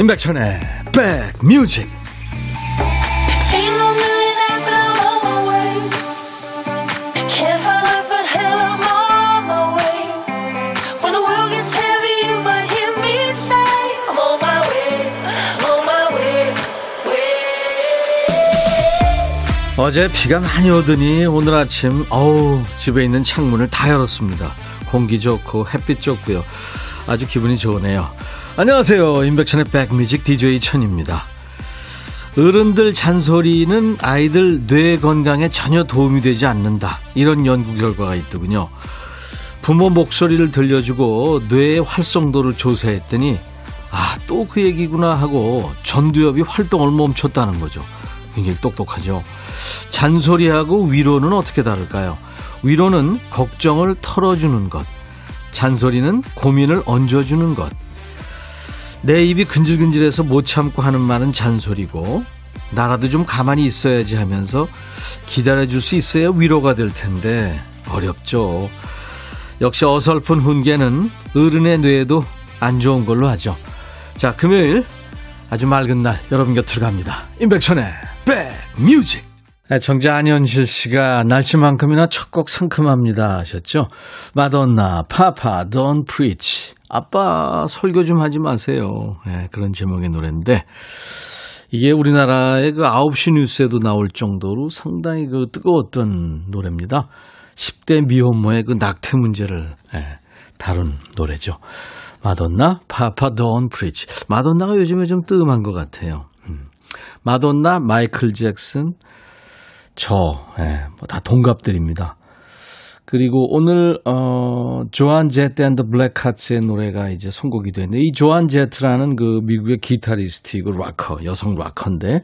임백천의 백뮤직 어제 비가 많이 오더니 오늘 아침 어우 집에 있는 창문을 다 열었습니다. 공기 좋고 햇빛 좋고요. 아주 기분이 좋으네요. 안녕하세요. 임백천의 백뮤직 DJ 천입니다. 어른들 잔소리는 아이들 뇌 건강에 전혀 도움이 되지 않는다. 이런 연구 결과가 있더군요. 부모 목소리를 들려주고 뇌의 활성도를 조사했더니 아, 또 그 얘기구나 하고 전두엽이 활동을 멈췄다는 거죠. 굉장히 똑똑하죠. 잔소리하고 위로는 어떻게 다를까요? 위로는 걱정을 털어주는 것. 잔소리는 고민을 얹어주는 것. 내 입이 근질근질해서 못 참고 하는 말은 잔소리고, 나라도 좀 가만히 있어야지 하면서 기다려줄 수 있어야 위로가 될 텐데, 어렵죠. 역시 어설픈 훈계는 어른의 뇌에도 안 좋은 걸로 하죠. 자, 금요일 아주 맑은 날 여러분 곁으로 갑니다. 임백천의 백뮤직. 정자 안현실 씨가 날씨만큼이나 첫 곡 상큼합니다 하셨죠? 마돈나, 파파, Don't Preach. 아빠 설교 좀 하지 마세요. 네, 그런 제목의 노래인데 이게 우리나라의 그 9시 뉴스에도 나올 정도로 상당히 그 뜨거웠던 노래입니다. 10대 미혼모의 그 낙태 문제를 네, 다룬 노래죠. 마돈나, 파파, Don't Preach. 마돈나가 요즘에 좀 뜸한 것 같아요. 음. 마돈나, 마이클 잭슨, 저, 예, 뭐다 동갑들입니다. 그리고 오늘 어 Joan Jett and Blackhearts의 노래가 이제 선곡이 됐는데 이 Joan Jett라는 그 미국의 기타리스트이고 락커 여성 락커인데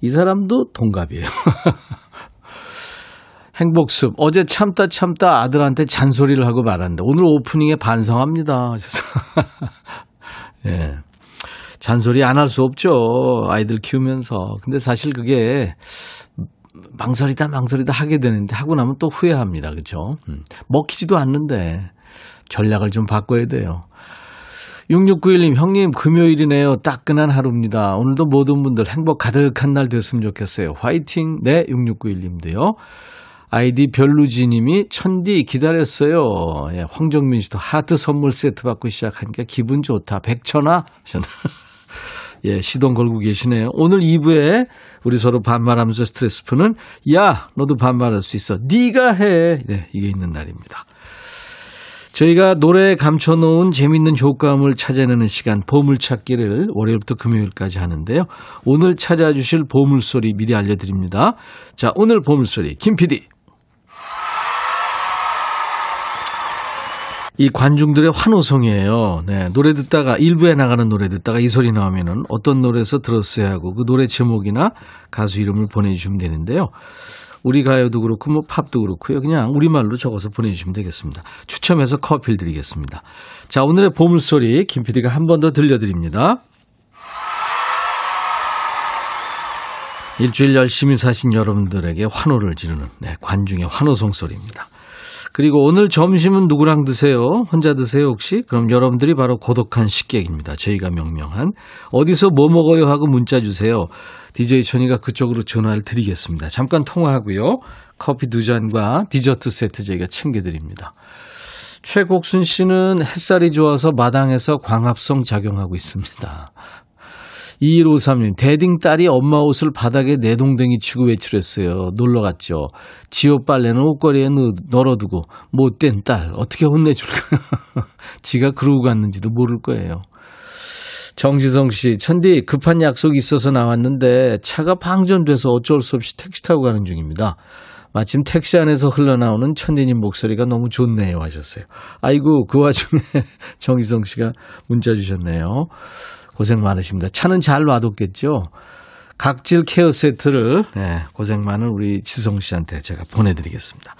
이 사람도 동갑이에요. 행복숲 어제 참다 참다 아들한테 잔소리를 하고 말았는데 오늘 오프닝에 반성합니다. 예. 잔소리 안 할 수 없죠. 아이들 키우면서. 근데 사실 그게 망설이다 망설이다 하게 되는데 하고 나면 또 후회합니다. 그렇죠? 음. 먹히지도 않는데 전략을 좀 바꿔야 돼요. 6691님, 형님, 금요일이네요. 따끈한 하루입니다. 오늘도 모든 분들 행복 가득한 날 됐으면 좋겠어요. 화이팅! 네, 6691님도요. 아이디 별루지님이 천디 기다렸어요. 예, 황정민 씨도 하트 선물 세트 받고 시작하니까 기분 좋다. 백천아? 예, 시동 걸고 계시네요. 오늘 2부에 우리 서로 반말하면서 스트레스 푸는 야, 너도 반말할 수 있어. 네가 해. 네, 이게 있는 날입니다. 저희가 노래에 감춰놓은 재밌는 효과음을 찾아내는 시간 보물찾기를 월요일부터 금요일까지 하는데요. 오늘 찾아주실 보물소리 미리 알려드립니다. 자, 오늘 보물소리 김 PD. 이 관중들의 환호성이에요. 네, 노래 듣다가 일부에 나가는 노래 듣다가 이 소리 나오면은 어떤 노래에서 들었어야 하고 그 노래 제목이나 가수 이름을 보내주시면 되는데요. 우리 가요도 그렇고 뭐 팝도 그렇고요. 그냥 우리말로 적어서 보내주시면 되겠습니다. 추첨해서 커피를 드리겠습니다. 자, 오늘의 보물소리 김 PD가 한 번 더 들려드립니다. 일주일 열심히 사신 여러분들에게 환호를 지르는 네, 관중의 환호성 소리입니다. 그리고 오늘 점심은 누구랑 드세요? 혼자 드세요 혹시? 그럼 여러분들이 바로 고독한 식객입니다. 저희가 명명한 어디서 뭐 먹어요 하고 문자 주세요. DJ 천이가 그쪽으로 전화를 드리겠습니다. 잠깐 통화하고요. 커피 두 잔과 디저트 세트 저희가 챙겨드립니다. 최곡순 씨는 햇살이 좋아서 마당에서 광합성 작용하고 있습니다. 2153님, 대딩 딸이 엄마 옷을 바닥에 내동댕이 치고 외출했어요. 놀러 갔죠. 지옷 빨래는 옷걸이에 널어두고, 못된 딸, 어떻게 혼내줄까요? 지가 그러고 갔는지도 모를 거예요. 정지성 씨, 천디, 급한 약속이 있어서 나왔는데 차가 방전돼서 어쩔 수 없이 택시 타고 가는 중입니다. 마침 택시 안에서 흘러나오는 천디님 목소리가 너무 좋네요 하셨어요. 아이고, 그 와중에 정지성 씨가 문자 주셨네요. 고생 많으십니다. 차는 잘 놔뒀겠죠? 각질 케어 세트를 네, 고생 많은 우리 지성 씨한테 제가 보내드리겠습니다.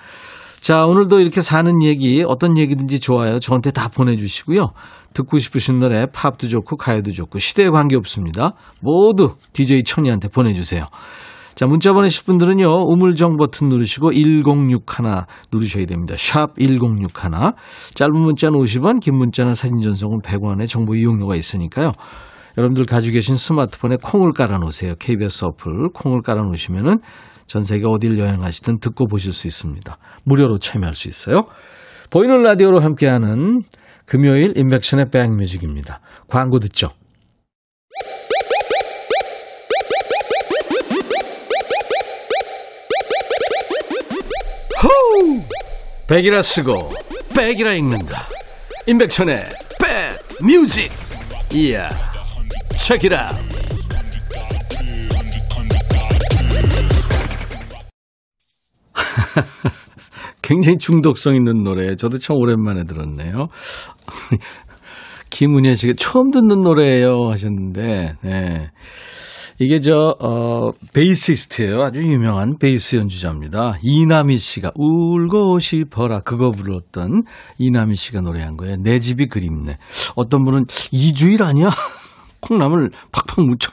자, 오늘도 이렇게 사는 얘기, 어떤 얘기든지 좋아요. 저한테 다 보내주시고요. 듣고 싶으신 노래, 팝도 좋고, 가요도 좋고, 시대에 관계없습니다. 모두 DJ 천이한테 보내주세요. 자, 문자 보내실 분들은요, 우물정 버튼 누르시고 1061 누르셔야 됩니다. 샵 1061. 짧은 문자는 50원, 긴 문자는 사진 전송은 100원의 정보 이용료가 있으니까요. 여러분들 가지고 계신 스마트폰에 콩을 깔아놓으세요. KBS 어플 콩을 깔아놓으시면은 전 세계 어딜 여행하시든 듣고 보실 수 있습니다. 무료로 참여할 수 있어요. 보이는 라디오로 함께하는 금요일 인백션의 백뮤직입니다. 광고 듣죠. 호우! 백이라 쓰고 백이라 읽는다. 임백천의 백뮤직. 이야. 책이라. 굉장히 중독성 있는 노래. 저도 참 오랜만에 들었네요. 김은혜 씨가 처음 듣는 노래예요 하셨는데, 네. 이게 저, 어, 베이시스트예요. 아주 유명한 베이스 연주자입니다. 이남희 씨가 울고 싶어라 그거 불렀던 이남희 씨가 노래한 거예요. 내 집이 그립네. 어떤 분은 이주일 아니야? 콩나물 팍팍 묻혀.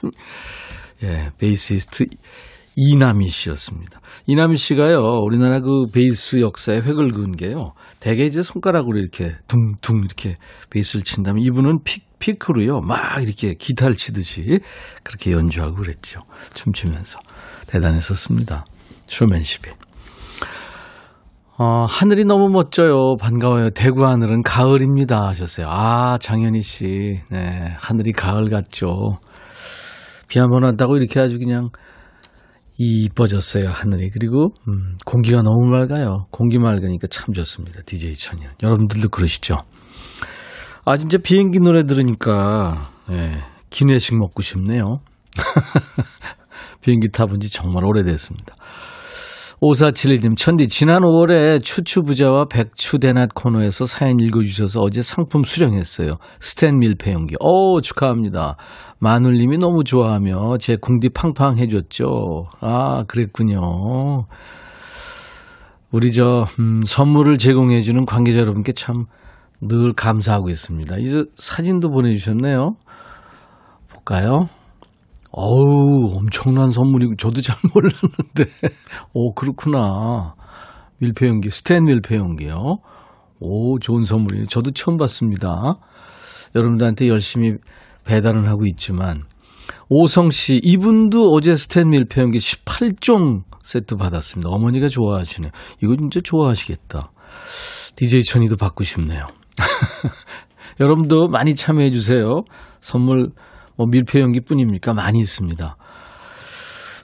예, 베이시스트 이남희 씨였습니다. 이남희 씨가요, 우리나라 그 베이스 역사에 획을 그은 게요, 대개 이제 손가락으로 이렇게 둥둥 이렇게 베이스를 친다면 이분은 pick, 피크로요, 막 이렇게 기타를 치듯이 그렇게 연주하고 그랬죠. 춤추면서. 대단했었습니다. 쇼맨십이. 어, 하늘이 너무 멋져요. 반가워요. 대구 하늘은 가을입니다. 하셨어요. 아, 장현희 씨. 네. 하늘이 가을 같죠. 비 한 번 왔다고 이렇게 아주 그냥 이뻐졌어요, 하늘이. 그리고, 음, 공기가 너무 맑아요. 공기 맑으니까 참 좋습니다. DJ 천이는. 여러분들도 그러시죠? 아, 진짜 비행기 노래 들으니까, 예, 기내식 먹고 싶네요. 비행기 타본 지 정말 오래됐습니다. 5471님, 천디, 지난 5월에 추추부자와 백추대낮 코너에서 사연 읽어주셔서 어제 상품 수령했어요. 스탠 밀폐 용기. 오, 축하합니다. 마눌님이 너무 좋아하며 제 궁디 팡팡 해줬죠. 아, 그랬군요. 우리 저, 음, 선물을 제공해주는 관계자 여러분께 참 늘 감사하고 있습니다. 이제 사진도 보내주셨네요. 볼까요? 어우, 엄청난 선물이고, 저도 잘 몰랐는데. 오, 그렇구나. 밀폐용기, 스탠 밀폐용기요. 오, 좋은 선물이에요. 저도 처음 봤습니다. 여러분들한테 열심히 배달은 하고 있지만, 오성 씨, 이분도 어제 스탠 밀폐용기 18종 세트 받았습니다. 어머니가 좋아하시네요. 이거 진짜 좋아하시겠다. DJ 천이도 받고 싶네요. 여러분도 많이 참여해 주세요. 선물 뭐 밀폐용기 뿐입니까? 많이 있습니다.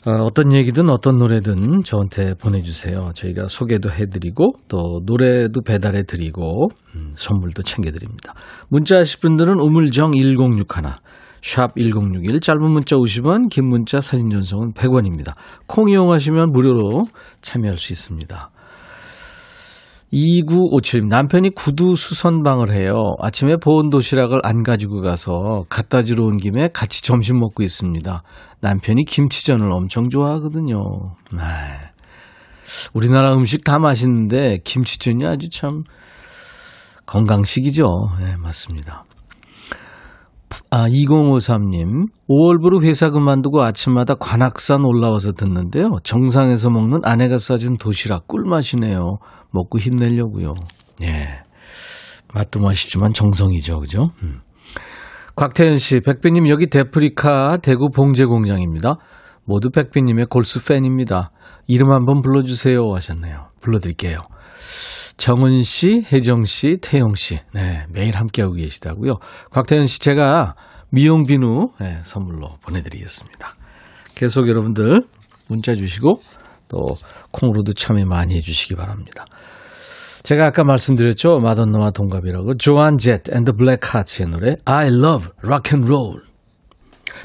어, 떤 얘기든 어떤 노래든 저한테 보내주세요. 저희가 소개도 해드리고 또 노래도 배달해드리고 음, 선물도 챙겨드립니다. 문자 하실 분들은 우물정 1061, 샵 1061, 짧은 문자 50원, 긴 문자 사진 전송은 100원입니다. 콩 이용하시면 무료로 참여할 수 있습니다. 2957님, 남편이 구두 수선방을 해요. 아침에 보온 도시락을 안 가지고 가서 갖다 주러 온 김에 같이 점심 먹고 있습니다. 남편이 김치전을 엄청 좋아하거든요. 네. 우리나라 음식 다 맛있는데 김치전이 아주 참 건강식이죠. 네, 맞습니다. 아, 2053님. 5월부로 회사 그만두고 아침마다 관악산 올라와서 듣는데요. 정상에서 먹는 아내가 싸준 도시락 꿀맛이네요. 먹고 힘내려고요. 예. 맛도 맛이지만 정성이죠. 그죠? 음. 곽태현 씨, 백배님 여기 대프리카 대구 봉제 공장입니다. 모두 백배님의 골수 팬입니다. 이름 한번 불러주세요 하셨네요. 불러드릴게요. 정은 씨, 혜정 씨, 태영 씨, 네 매일 함께하고 계시다고요. 곽태현 씨 제가 미용 비누 네, 선물로 보내드리겠습니다. 계속 여러분들 문자 주시고 또 콩으로도 참여 많이 해주시기 바랍니다. 제가 아까 말씀드렸죠. 마돈나와 동갑이라고. Joan Jett and Blackhearts의 노래 I love rock and roll.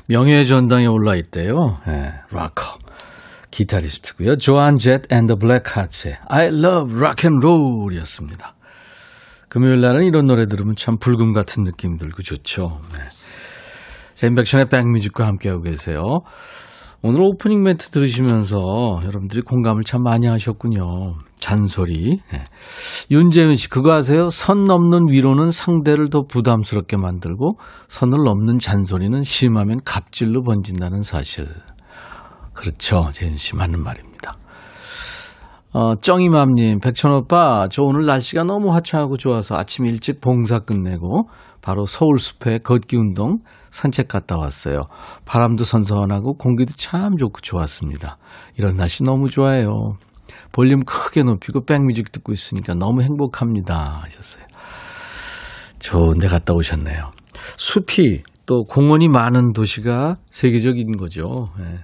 명예의 전당에 올라 있대요. 네, 락커. 기타리스트고요. Joan Jett and Blackhearts의 I love rock and roll이었습니다. 금요일 날은 이런 노래 들으면 참 불금 같은 느낌 들고 좋죠. 네. 자, 임백천의 백뮤직과 함께하고 계세요. 오늘 오프닝 멘트 들으시면서 여러분들이 공감을 참 많이 하셨군요. 잔소리. 네. 윤재윤 씨, 그거 아세요? 선 넘는 위로는 상대를 더 부담스럽게 만들고 선을 넘는 잔소리는 심하면 갑질로 번진다는 사실. 그렇죠. 재윤 씨, 맞는 말입니다. 어, 쩡이맘님, 백천오빠, 저 오늘 날씨가 너무 화창하고 좋아서 아침 일찍 봉사 끝내고 바로 서울숲에 걷기 운동 산책 갔다 왔어요. 바람도 선선하고 공기도 참 좋고 좋았습니다. 이런 날씨 너무 좋아요. 볼륨 크게 높이고 백뮤직 듣고 있으니까 너무 행복합니다. 하셨어요. 좋은 데 갔다 오셨네요. 숲이 또 공원이 많은 도시가 세계적인 거죠. 예.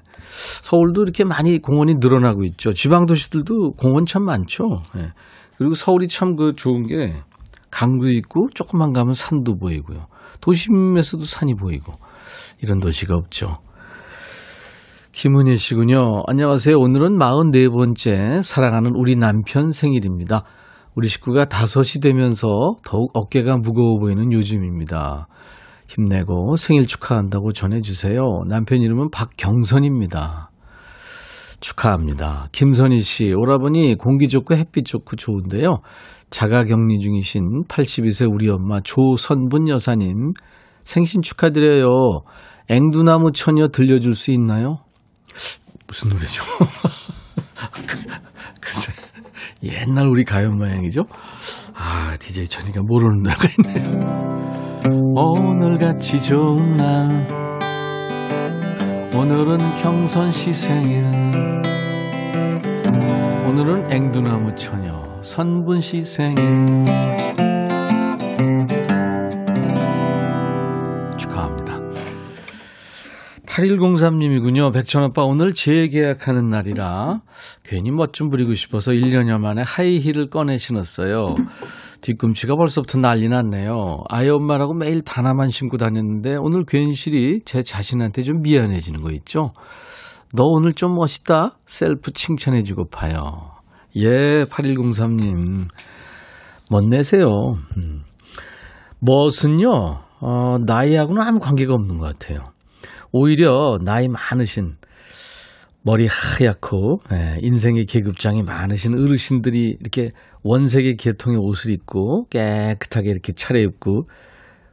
서울도 이렇게 많이 공원이 늘어나고 있죠. 지방 도시들도 공원 참 많죠. 예. 그리고 서울이 참 그 좋은 게 강도 있고 조금만 가면 산도 보이고요. 도심에서도 산이 보이고 이런 도시가 없죠. 김은희 씨군요. 안녕하세요. 오늘은 44번째 사랑하는 우리 남편 생일입니다. 우리 식구가 다섯이 되면서 더욱 어깨가 무거워 보이는 요즘입니다. 힘내고 생일 축하한다고 전해주세요. 남편 이름은 박경선입니다. 축하합니다. 김선희 씨, 오라버니 공기 좋고 햇빛 좋고 좋은데요. 자가 격리 중이신 82세 우리 엄마 조선분 여사님 생신 축하드려요. 앵두나무 처녀 들려줄 수 있나요? 무슨 노래죠? 글쎄, 옛날 우리 가요 모양이죠? 아, DJ 천이가 모르는 노래가 있네요. 오늘같이 좋은 날, 오늘은 경선 시 생일, 오늘은 앵두나무 처녀. 선분 시 생일 축하합니다. 8103님이군요. 백천오빠 오늘 재계약하는 날이라 괜히 멋 좀 부리고 싶어서 1년여 만에 하이힐을 꺼내 신었어요. 뒤꿈치가 벌써부터 난리 났네요. 아이 엄마라고 매일 다나만 신고 다녔는데 오늘 괜시리 제 자신한테 좀 미안해지는 거 있죠? 너 오늘 좀 멋있다? 셀프 칭찬해주고 파요. 예, 8103님. 멋내세요. 음. 멋은요, 어, 나이하고는 아무 관계가 없는 것 같아요. 오히려 나이 많으신, 머리 하얗고, 예, 인생의 계급장이 많으신 어르신들이 이렇게 원색의 계통의 옷을 입고 깨끗하게 이렇게 차려입고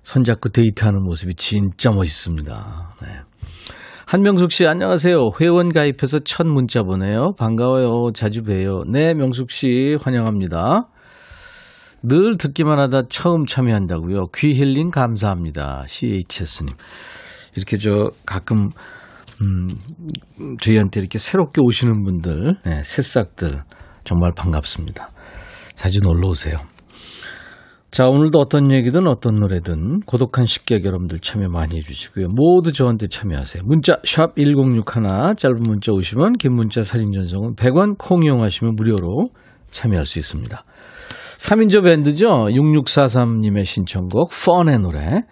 손잡고 데이트하는 모습이 진짜 멋있습니다. 네. 한명숙 씨, 안녕하세요. 회원 가입해서 첫 문자 보내요. 반가워요. 자주 봬요. 네, 명숙 씨, 환영합니다. 늘 듣기만 하다 처음 참여한다고요. 귀 힐링 감사합니다. CHS님. 이렇게 저 가끔, 음, 저희한테 이렇게 새롭게 오시는 분들, 네, 새싹들, 정말 반갑습니다. 자주 놀러 오세요. 자, 오늘도 어떤 얘기든 어떤 노래든 고독한 식객 여러분들 참여 많이 해주시고요. 모두 저한테 참여하세요. 문자 샵 1061, 짧은 문자 오시면 긴 문자 사진 전송은 100원, 콩 이용하시면 무료로 참여할 수 있습니다. 3인조 밴드죠. 6643님의 신청곡 펀의 노래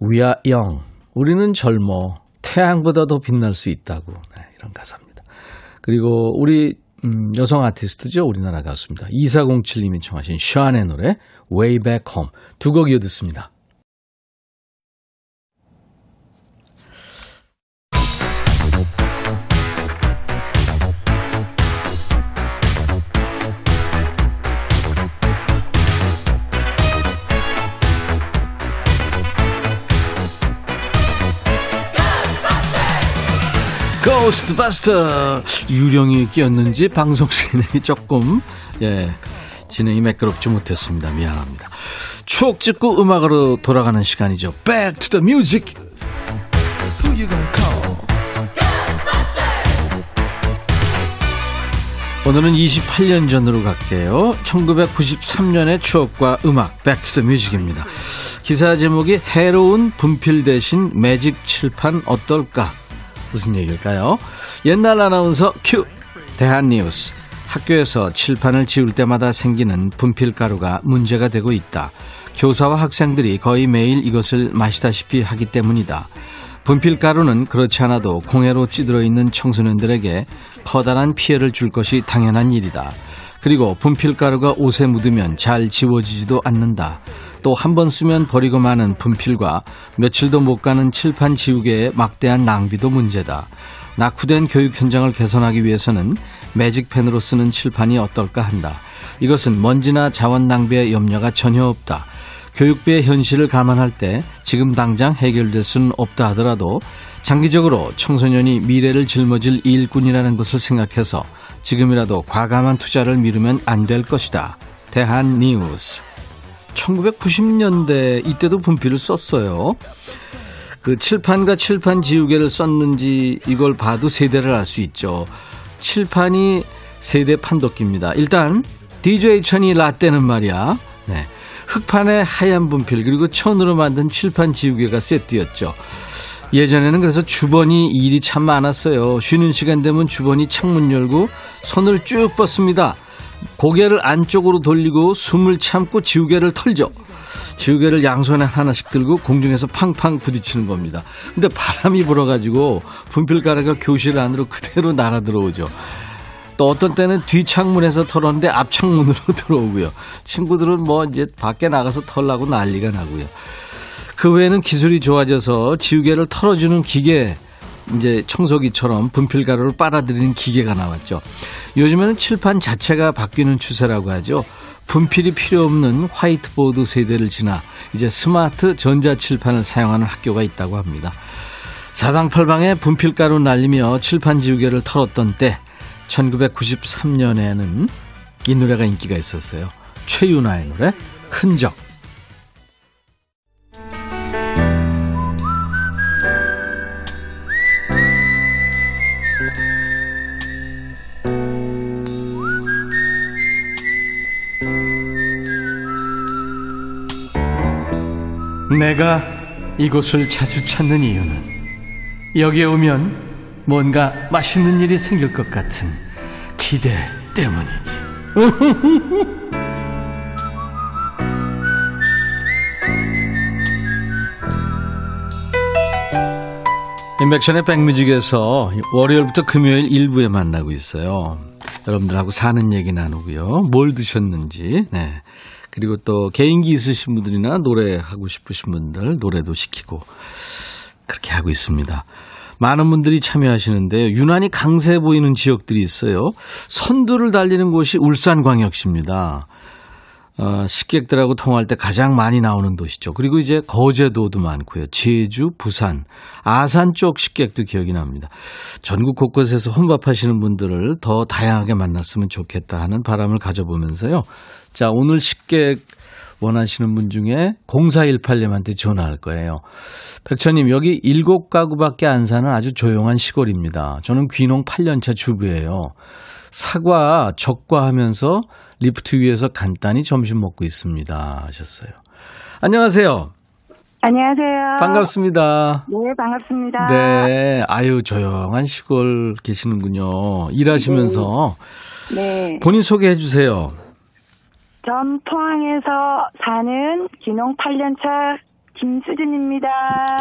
We are young. 우리는 젊어. 태양보다 더 빛날 수 있다고. 네, 이런 가사입니다. 그리고 우리 음, 여성 아티스트죠. 우리나라 가수입니다. 2407님이 청하신 샤의 노래 Way Back Home 두 곡 이어 듣습니다. 고스트바스터 유령이 끼었는지 방송 진행이 조금 예 진행이 매끄럽지 못했습니다. 미안합니다. 추억 찍고 음악으로 돌아가는 시간이죠. Back to the music. 오늘은 28년 전으로 갈게요. 1993년의 추억과 음악 Back to the Music입니다. 기사 제목이 해로운 분필 대신 매직 칠판 어떨까? 무슨 얘기일까요? 옛날 아나운서 큐 대한뉴스 학교에서 칠판을 지울 때마다 생기는 분필가루가 문제가 되고 있다. 교사와 학생들이 거의 매일 이것을 마시다시피 하기 때문이다. 분필가루는 그렇지 않아도 공해로 찌들어 있는 청소년들에게 커다란 피해를 줄 것이 당연한 일이다. 그리고 분필가루가 옷에 묻으면 잘 지워지지도 않는다. 또 한 번 쓰면 버리고 마는 분필과 며칠도 못 가는 칠판 지우개의 막대한 낭비도 문제다. 낙후된 교육 현장을 개선하기 위해서는 매직펜으로 쓰는 칠판이 어떨까 한다. 이것은 먼지나 자원 낭비의 염려가 전혀 없다. 교육부의 현실을 감안할 때 지금 당장 해결될 수는 없다 하더라도 장기적으로 청소년이 미래를 짊어질 일꾼이라는 것을 생각해서 지금이라도 과감한 투자를 미루면 안 될 것이다. 대한 뉴스. 1990년대 이때도 분필을 썼어요. 그 칠판과 칠판 지우개를 썼는지 이걸 봐도 세대를 알 수 있죠. 칠판이 세대 판독기입니다. 일단 DJ 천이 라떼는 말이야. 네. 흑판에 하얀 분필 그리고 천으로 만든 칠판 지우개가 세트였죠. 예전에는 그래서 주번이 일이 참 많았어요. 쉬는 시간 되면 주번이 창문 열고 손을 쭉 뻗습니다. 고개를 안쪽으로 돌리고 숨을 참고 지우개를 털죠. 지우개를 양손에 하나씩 들고 공중에서 팡팡 부딪히는 겁니다. 근데 바람이 불어가지고 분필가루가 교실 안으로 그대로 날아 들어오죠. 또 어떤 때는 뒷창문에서 털었는데 앞창문으로 들어오고요. 친구들은 뭐 이제 밖에 나가서 털라고 난리가 나고요. 그 외에는 기술이 좋아져서 지우개를 털어주는 기계, 이제 청소기처럼 분필가루를 빨아들이는 기계가 나왔죠. 요즘에는 칠판 자체가 바뀌는 추세라고 하죠. 분필이 필요 없는 화이트보드 세대를 지나 이제 스마트 전자칠판을 사용하는 학교가 있다고 합니다. 사방팔방에 분필가루 날리며 칠판 지우개를 털었던 때 1993년에는 이 노래가 인기가 있었어요. 최윤아의 노래 흔적. 내가 이곳을 자주 찾는 이유는 여기에 오면 뭔가 맛있는 일이 생길 것 같은 기대 때문이지. 인백션의 백뮤직에서 월요일부터 금요일 일부에 만나고 있어요. 여러분들하고 사는 얘기 나누고요. 뭘 드셨는지, 네. 그리고 또 개인기 있으신 분들이나 노래 하고 싶으신 분들 노래도 시키고 그렇게 하고 있습니다. 많은 분들이 참여하시는데요. 유난히 강세 보이는 지역들이 있어요. 선두를 달리는 곳이 울산광역시입니다. 어, 식객들하고 통화할 때 가장 많이 나오는 도시죠. 그리고 이제 거제도도 많고요. 제주, 부산, 아산 쪽 식객도 기억이 납니다. 전국 곳곳에서 혼밥하시는 분들을 더 다양하게 만났으면 좋겠다 하는 바람을 가져보면서요. 자, 오늘 식객 원하시는 분 중에 0418님한테 전화할 거예요. 백천님, 여기 일곱 가구밖에 안 사는 아주 조용한 시골입니다. 저는 귀농 8년차 주부예요. 사과, 적과 하면서 리프트 위에서 간단히 점심 먹고 있습니다. 하셨어요. 안녕하세요. 안녕하세요. 반갑습니다. 네, 반갑습니다. 네. 아유, 조용한 시골 계시는군요. 일하시면서. 네. 네. 본인 소개해 주세요. 전 포항에서 사는 기농 8년차 김수진입니다.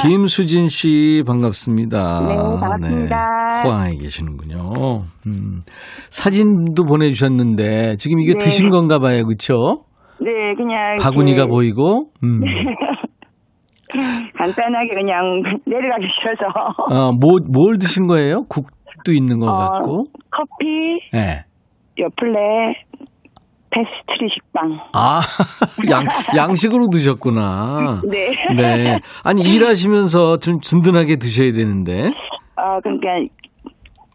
김수진 씨 반갑습니다. 네, 반갑습니다. 네, 포항에 계시는군요. 음, 사진도 보내주셨는데 지금 이게 네. 드신 건가 봐요, 그렇죠? 네, 그냥 바구니가 이렇게 보이고. 음. 간단하게 그냥 내려가기 싫어서 어, 뭐, 뭘 드신 거예요? 국도 있는 것 어, 같고. 커피, 네. 요플레, 패스트리 식빵. 아, 양, 양식으로 드셨구나. 네. 네. 아니, 일하시면서 좀 든든하게 드셔야 되는데. 어, 그러니까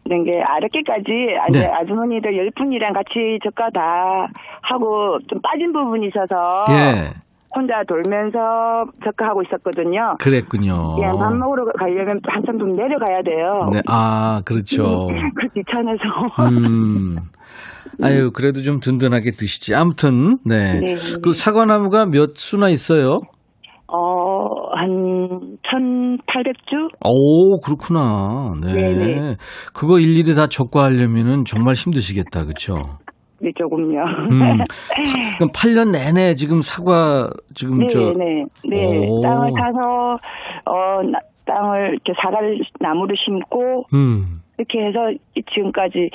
이런 게 아랫게까지 네. 아주머니들 열 분이랑 같이 저가 다 하고 좀 빠진 부분이 있어서 예. 혼자 돌면서 접근하고 있었거든요. 그랬군요. 예, 밥 먹으러 가려면 한참 좀 내려가야 돼요. 네. 아, 그렇죠. 그 귀찮아서. 음. 아유, 그래도 좀 든든하게 드시지. 아무튼, 네. 네. 그 사과나무가 몇 수나 있어요? 어, 한 1,800주? 오, 그렇구나. 네. 네네. 그거 일일이 다 적과하려면은 정말 힘드시겠다. 그쵸? 네, 조금요. 음. 그럼 8년 내내 지금 사과, 지금 네, 저. 네, 네. 오. 땅을 타서, 어, 나- 땅을 이렇게 사과를, 나무를 심고, 음. 이렇게 해서 이- 지금까지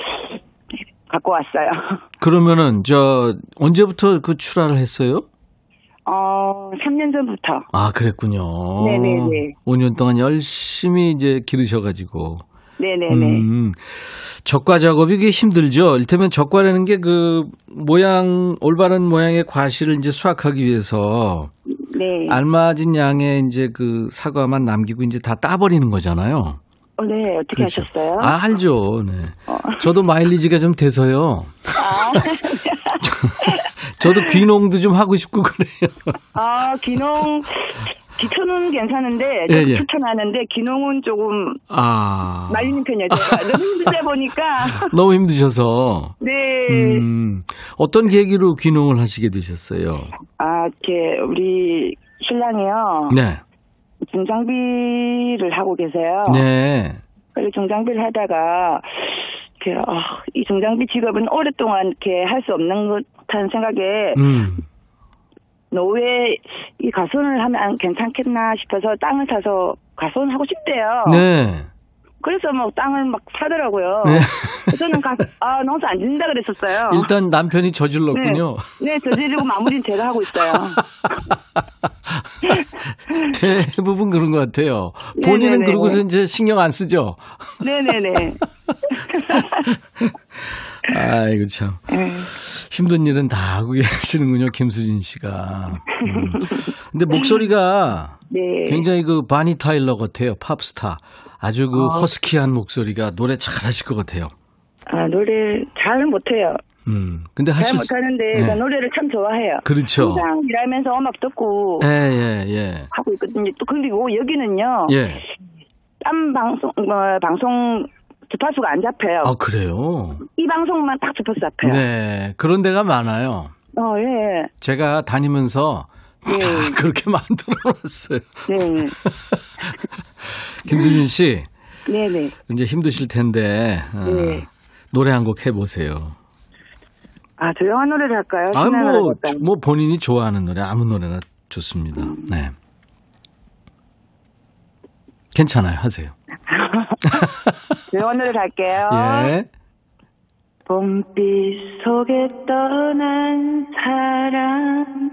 갖고 왔어요. 그러면은, 저, 언제부터 그 출하를 했어요? 어, 3년 전부터. 아, 그랬군요. 네네네. 5년 동안 열심히 이제 기르셔가지고. 네네네. 음, 적과 작업이 이게 힘들죠. 일테면 적과라는 게 그 모양 올바른 모양의 과실을 이제 수확하기 위해서 네. 알맞은 양의 이제 그 사과만 남기고 이제 다 따버리는 거잖아요. 어, 네, 어떻게 그렇죠. 하셨어요? 아, 알죠. 네. 어. 저도 마일리지가 좀 돼서요. 아, 저도 귀농도 좀 하고 싶고 그래요. 아, 기농, 기초는 괜찮은데, 예, 예. 추천하는데, 기농은 조금 아. 말리는 편이에요. 제가 너무 힘들다 보니까. 너무 힘드셔서. 네. 음, 어떤 계기로 귀농을 하시게 되셨어요? 아, 이렇게, 우리 신랑이요. 네. 중장비를 하고 계세요. 네. 그래서 중장비를 하다가, 이렇게, 아, 이 중장비 직업은 오랫동안 이렇게 할 수 없는 것 같다는 생각에, 음. 노후에 이 가손을 하면 괜찮겠나 싶어서 땅을 사서 가손하고 싶대요. 네. 그래서 뭐 땅을 막 사더라고요. 네. 저는 가, 아, 농사 안 짓는다 그랬었어요. 일단 남편이 저질렀군요. 네, 네, 저지르고 마무리는 제가 하고 있어요. 대부분 그런 것 같아요. 네, 본인은 네, 네, 그러고서 네. 이제 신경 안 쓰죠? 네네네. 아이고, 참. 네. 힘든 일은 다 하고 계시는군요, 김수진 씨가. 음. 근데 목소리가 네. 굉장히 그 바니 타일러 같아요, 팝스타. 아주 그 아. 허스키한 목소리가 노래 잘하실 것 같아요. 아, 노래 잘 못해요. 음. 근데 잘 하실 수- 못하는데 네. 나 노래를 참 좋아해요. 그렇죠. 항상 일하면서 음악 듣고 예, 예, 예. 하고 있거든요. 또 그리고 여기는요. 예. 딴 방송 어, 방송 주파수가 안 잡혀요. 아, 그래요? 이 방송만 딱 주파수 잡혀요. 네. 그런 데가 많아요. 어, 예. 제가 다니면서 네. 다 그렇게 만들어 놨어요. 네. 김수진 씨, 네, 네. 이제 힘드실 텐데, 어, 네. 노래 한 곡 해보세요. 아, 조용한 노래를 할까요? 아, 뭐? 뭐 본인이 좋아하는 노래, 아무 노래나 좋습니다. 네. 괜찮아요. 하세요. 조용한 노래를 할게요. 예. 봄빛 속에 떠난 사람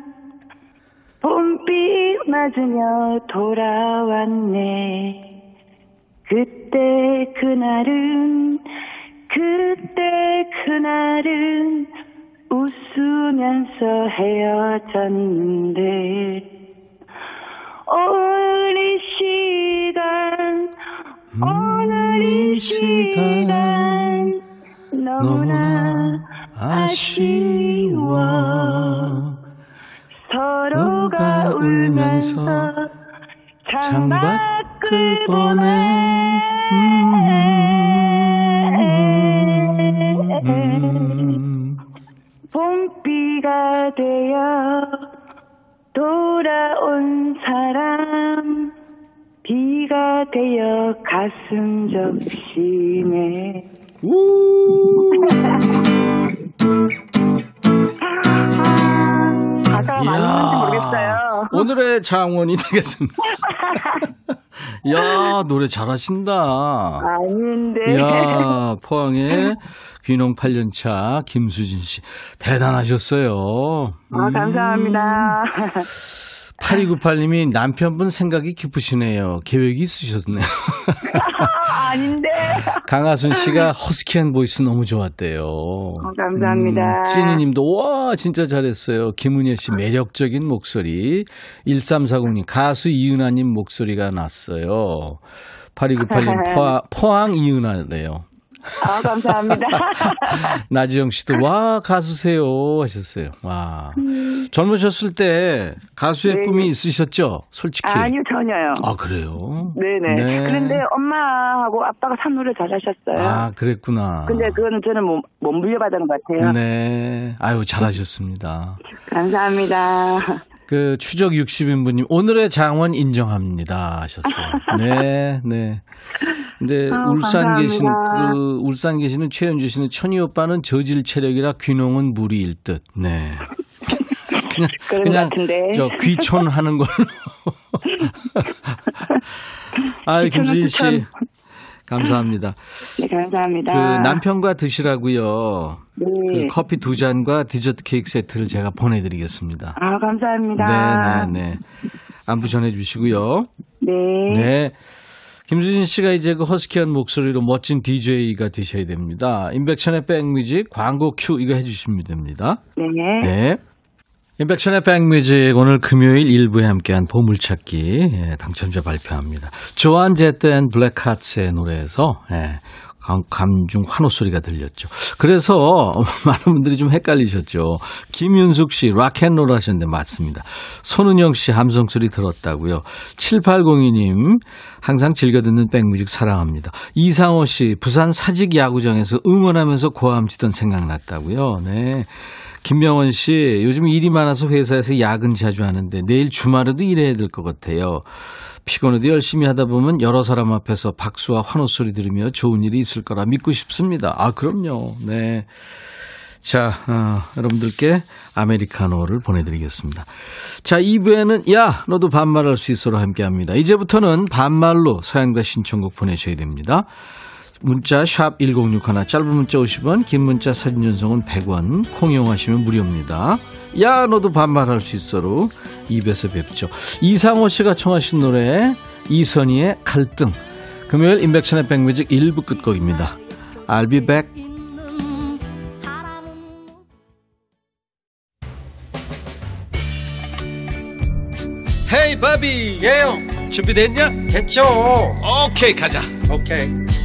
봄빛 맞으며 돌아왔네 그때 그날은 그때 그날은 웃으면서 헤어졌는데 오늘 이 시간 오늘 이 시간 너무나 아쉬워. 서로가 울면서 창밖을 보내 장원이 되겠습니다. 야, 노래 잘하신다. 아닌데. 야, 포항의 귀농 8년차 김수진 씨. 대단하셨어요. 아, 감사합니다. 8298님이 남편분 생각이 깊으시네요. 계획이 있으셨네요. 아닌데. 강하순 씨가 허스키한 보이스 너무 좋았대요. 어, 감사합니다. 찌니 님도 와, 진짜 잘했어요. 김은혜 씨 매력적인 목소리. 1340님 가수 이은하 님 목소리가 났어요. 8298님 포항, 포항 이은하래요. 아, 감사합니다. 나지영 씨도 와 가수세요 하셨어요. 와 젊으셨을 때 가수의 네. 꿈이 있으셨죠? 솔직히. 아니요, 전혀요. 아, 그래요? 네네. 네. 그런데 엄마하고 아빠가 참 노래 잘하셨어요. 아 그랬구나. 근데 그거는 저는 못, 못 물려받은 것 같아요. 네. 아유 잘하셨습니다. 감사합니다. 그 추적 60인분님 오늘의 장원 인정합니다 하셨어요. 네, 네. 근데 아우, 울산 감사합니다. 계신 그 울산 계시는 최현주 씨는 천희 오빠는 저질 체력이라 귀농은 무리일 듯. 네. 그냥 것 같은데. 저 귀촌하는 걸로. 귀촌은 김수진 씨. 감사합니다. 네, 감사합니다. 그 남편과 드시라고요. 네. 그 커피 두 잔과 디저트 케이크 세트를 제가 보내드리겠습니다. 아, 감사합니다. 네, 네, 네. 안부 전해주시고요. 네. 네. 김수진 씨가 이제 그 허스키한 목소리로 멋진 DJ가 되셔야 됩니다. 임백천의 백뮤직 광고 큐 이거 해주시면 됩니다. 네. 네. 임백천의 백뮤직 오늘 금요일 일부에 함께한 보물찾기 예, 당첨자 발표합니다. 조안 제트 앤 블랙하츠의 노래에서 예, 관중 환호 소리가 들렸죠. 그래서 많은 분들이 좀 헷갈리셨죠. 김윤숙 씨 락앤롤 하셨는데 맞습니다. 손은영 씨 함성 소리 들었다고요. 7802님 항상 즐겨 듣는 백뮤직 사랑합니다. 이상호 씨 부산 사직 야구장에서 응원하면서 고함 치던 생각났다고요. 네. 김명원 씨, 요즘 일이 많아서 회사에서 야근 자주 하는데 내일 주말에도 일해야 될 것 같아요. 피곤해도 열심히 하다 보면 여러 사람 앞에서 박수와 환호 소리 들으며 좋은 일이 있을 거라 믿고 싶습니다. 아, 그럼요. 네. 자, 어, 여러분들께 아메리카노를 보내드리겠습니다. 자, 2부에는 야, 너도 반말할 수 있어로 함께 합니다. 이제부터는 반말로 사연과 신청곡 보내셔야 됩니다. 문자 샵 1061, 짧은 문자 50원, 긴 문자 사진 전송은 100원, 콩 이용하시면 무료입니다. 야 너도 반말할 수 있어로 입에서 뵙죠. 이상호 씨가 청하신 노래 이선희의 갈등 금요일 인백천의 백뮤직 1부 끝곡입니다. I'll be back. 헤이 바비 예영 준비됐냐? 됐죠 오케이 가자 오케이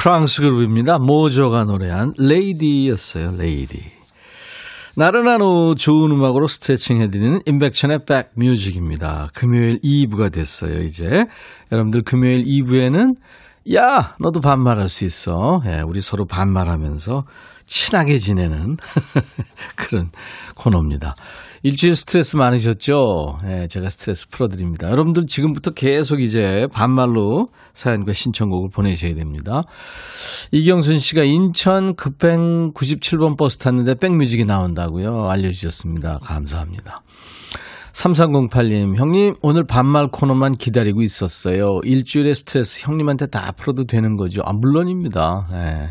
프랑스 그룹입니다. 모조가 노래한 레이디였어요. 레이디. 나른한 오후 좋은 음악으로 스트레칭 해드리는 인백천의 백뮤직입니다. 금요일 2부가 됐어요, 이제. 여러분들 금요일 2부에는 야, 너도 반말할 수 있어. 예, 우리 서로 반말하면서 친하게 지내는 그런 코너입니다. 일주일 스트레스 많으셨죠? 예, 제가 스트레스 풀어드립니다. 여러분들 지금부터 계속 이제 반말로 사연과 신청곡을 보내셔야 됩니다. 이경순 씨가 인천 급행 97번 버스 탔는데 백뮤직이 나온다고요. 알려주셨습니다. 감사합니다. 3308님, 형님, 오늘 반말 코너만 기다리고 있었어요. 일주일의 스트레스 형님한테 다 풀어도 되는 거죠? 아, 물론입니다. 예.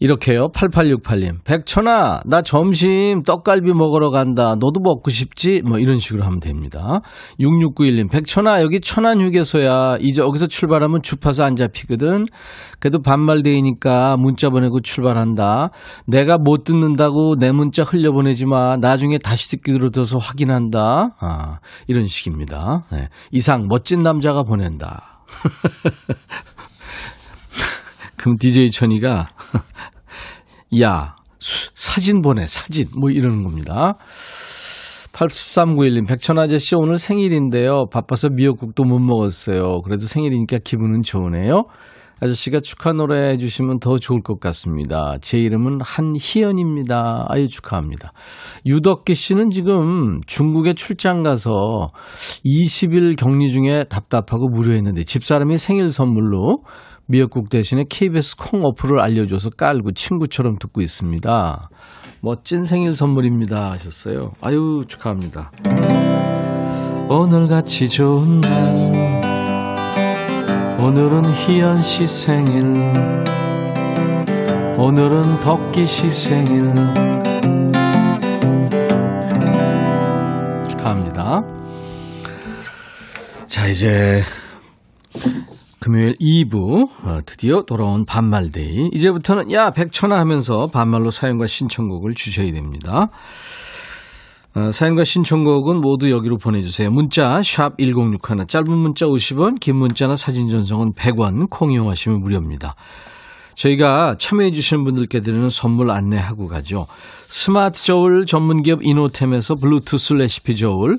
이렇게요. 8868님. 백천아, 나 점심 떡갈비 먹으러 간다. 너도 먹고 싶지? 뭐 이런 식으로 하면 됩니다. 6691님. 백천아, 여기 천안 휴게소야. 이제 여기서 출발하면 주파수 안 잡히거든. 그래도 반말데이니까 문자 보내고 출발한다. 내가 못 듣는다고 내 문자 흘려보내지 마. 나중에 다시 듣기로 들어서 확인한다. 아, 이런 식입니다. 네. 이상 멋진 남자가 보낸다. 그럼 DJ 천이가 야 사진 보내 사진 뭐 이러는 겁니다. 8391님 백천 아저씨 오늘 생일인데요. 바빠서 미역국도 못 먹었어요. 그래도 생일이니까 기분은 좋으네요. 아저씨가 축하 노래 해주시면 더 좋을 것 같습니다. 제 이름은 한희연입니다. 아유 축하합니다. 유덕기 씨는 지금 중국에 출장 가서 20일 격리 중에 답답하고 무료했는데 집사람이 생일 선물로 미역국 대신에 KBS 콩 어플을 알려줘서 깔고 친구처럼 듣고 있습니다. 멋진 생일 선물입니다. 하셨어요. 아유, 축하합니다. 오늘같이 좋은 날, 오늘은 희연 씨 생일, 오늘은 덕기 씨 생일. 축하합니다. 자, 이제 금요일 2부 어, 드디어 돌아온 반말데이. 이제부터는 야 백천아 하면서 반말로 사연과 신청곡을 주셔야 됩니다. 어, 사연과 신청곡은 모두 여기로 보내주세요. 문자 샵 1061, 짧은 문자 50원, 긴 문자나 사진 전송은 100원, 콩 이용하시면 무료입니다. 저희가 참여해 주시는 분들께 드리는 선물 안내하고 가죠. 스마트 저울 전문기업 이노템에서 블루투스 레시피 저울,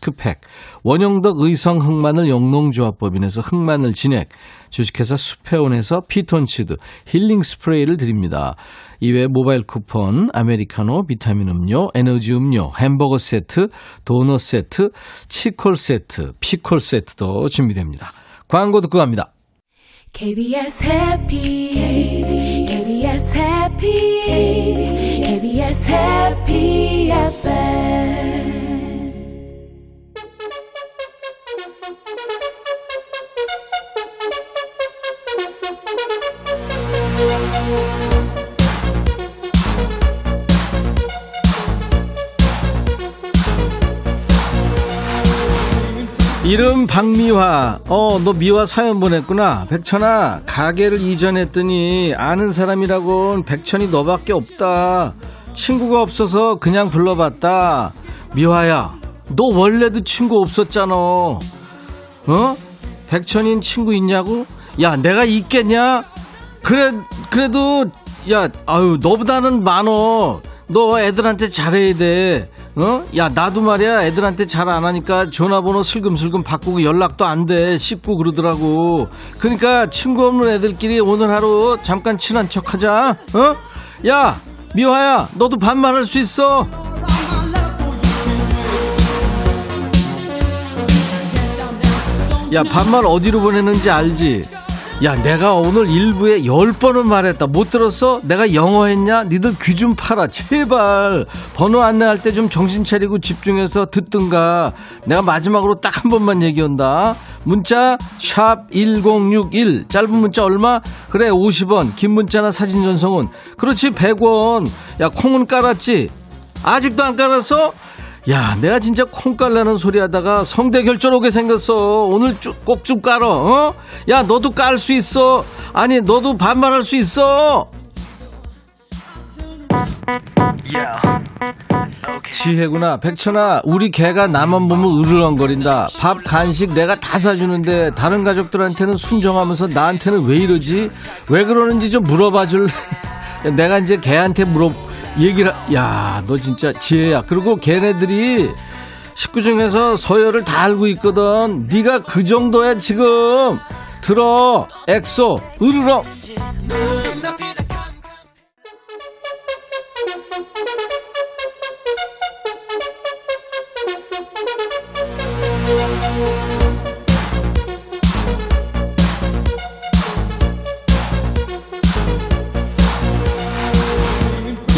팩, 원형덕 의성 흑마늘 영농조합법인에서 흑마늘 진액, 주식회사 수페온에서 피톤치드, 힐링 스프레이를 드립니다. 이외에 모바일 쿠폰, 아메리카노, 비타민 음료, 에너지 음료, 햄버거 세트, 도넛 세트, 치콜 세트, 피콜 세트도 준비됩니다. 광고 듣고 갑니다. KBS 해피 KBS 해피 KBS 해피 FM 이름 박미화. 어, 너 미화 사연 보냈구나. 백천아, 가게를 이전했더니 아는 사람이라곤 백천이 너밖에 없다. 친구가 없어서 그냥 불러봤다. 미화야, 너 원래도 친구 없었잖아. 어? 백천인 친구 있냐고? 야, 내가 있겠냐? 그래, 그래도, 야, 아유, 너보다는 많어. 너 애들한테 잘해야 돼. 어? 야, 나도 말이야. 애들한테 잘 안 하니까 전화번호 슬금슬금 바꾸고 연락도 안 돼. 씹고 그러더라고. 그러니까 친구 없는 애들끼리 오늘 하루 잠깐 친한 척 하자. 어? 야, 미화야, 너도 반말할 수 있어. 야, 반말 어디로 보내는지 알지? 야, 내가 오늘 일부에 열 번은 말했다. 못 들었어? 내가 영어 했냐? 니들 귀 좀 팔아. 제발. 번호 안내할 때 좀 정신 차리고 집중해서 듣든가. 내가 마지막으로 딱 한 번만 얘기한다. 문자, 샵 1061. 짧은 문자 얼마? 그래, 50원. 긴 문자나 사진 전송은. 그렇지, 100원. 야, 콩은 깔았지? 아직도 안 깔았어? 야, 내가 진짜 콩 깔라는 소리 하다가 성대 결절 오게 생겼어. 오늘 꼭 좀 깔어, 어? 야, 너도 깔 수 있어. 아니, 너도 반말할 수 있어. 지혜구나. 백천아, 우리 개가 나만 보면 으르렁거린다. 밥, 간식 내가 다 사주는데 다른 가족들한테는 순종하면서 나한테는 왜 이러지? 왜 그러는지 좀 물어봐 줄래? 내가 이제 개한테 물어 얘기를 야 너 진짜 지혜야. 그리고 걔네들이 식구 중에서 서열을 다 알고 있거든. 네가 그 정도야 지금. 들어. 엑소. 으르렁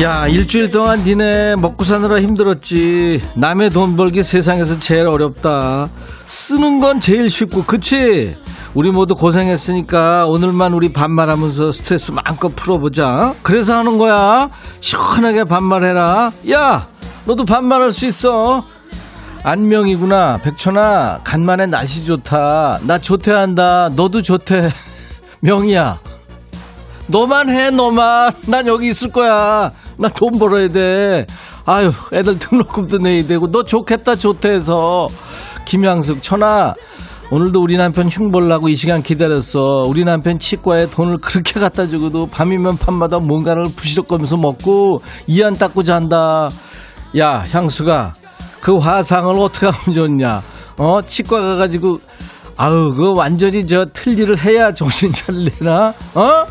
야 일주일 동안 니네 먹고 사느라 힘들었지. 남의 돈 벌기 세상에서 제일 어렵다. 쓰는 건 제일 쉽고 그치? 우리 모두 고생했으니까 오늘만 우리 반말하면서 스트레스 마음껏 풀어보자. 그래서 하는 거야. 시원하게 반말해라. 야 너도 반말할 수 있어. 안명이구나. 백천아 간만에 날씨 좋다. 나 조퇴한다. 너도 조퇴. 명이야 너만 해, 너만. 난 여기 있을 거야. 나 돈 벌어야 돼. 아유, 애들 등록금도 내야 되고. 너 좋겠다, 좋대 해서. 김양숙, 천아. 오늘도 우리 남편 흉볼라고 이 시간 기다렸어. 우리 남편 치과에 돈을 그렇게 갖다 주고도 밤이면 밤마다 뭔가를 부시럭거면서 먹고 이안 닦고 잔다. 야, 향수가 그 화상을 어떻게 하면 좋냐? 어, 치과 가가지고 아우, 그 완전히 저 틀니를 해야 정신 차리려나? 어?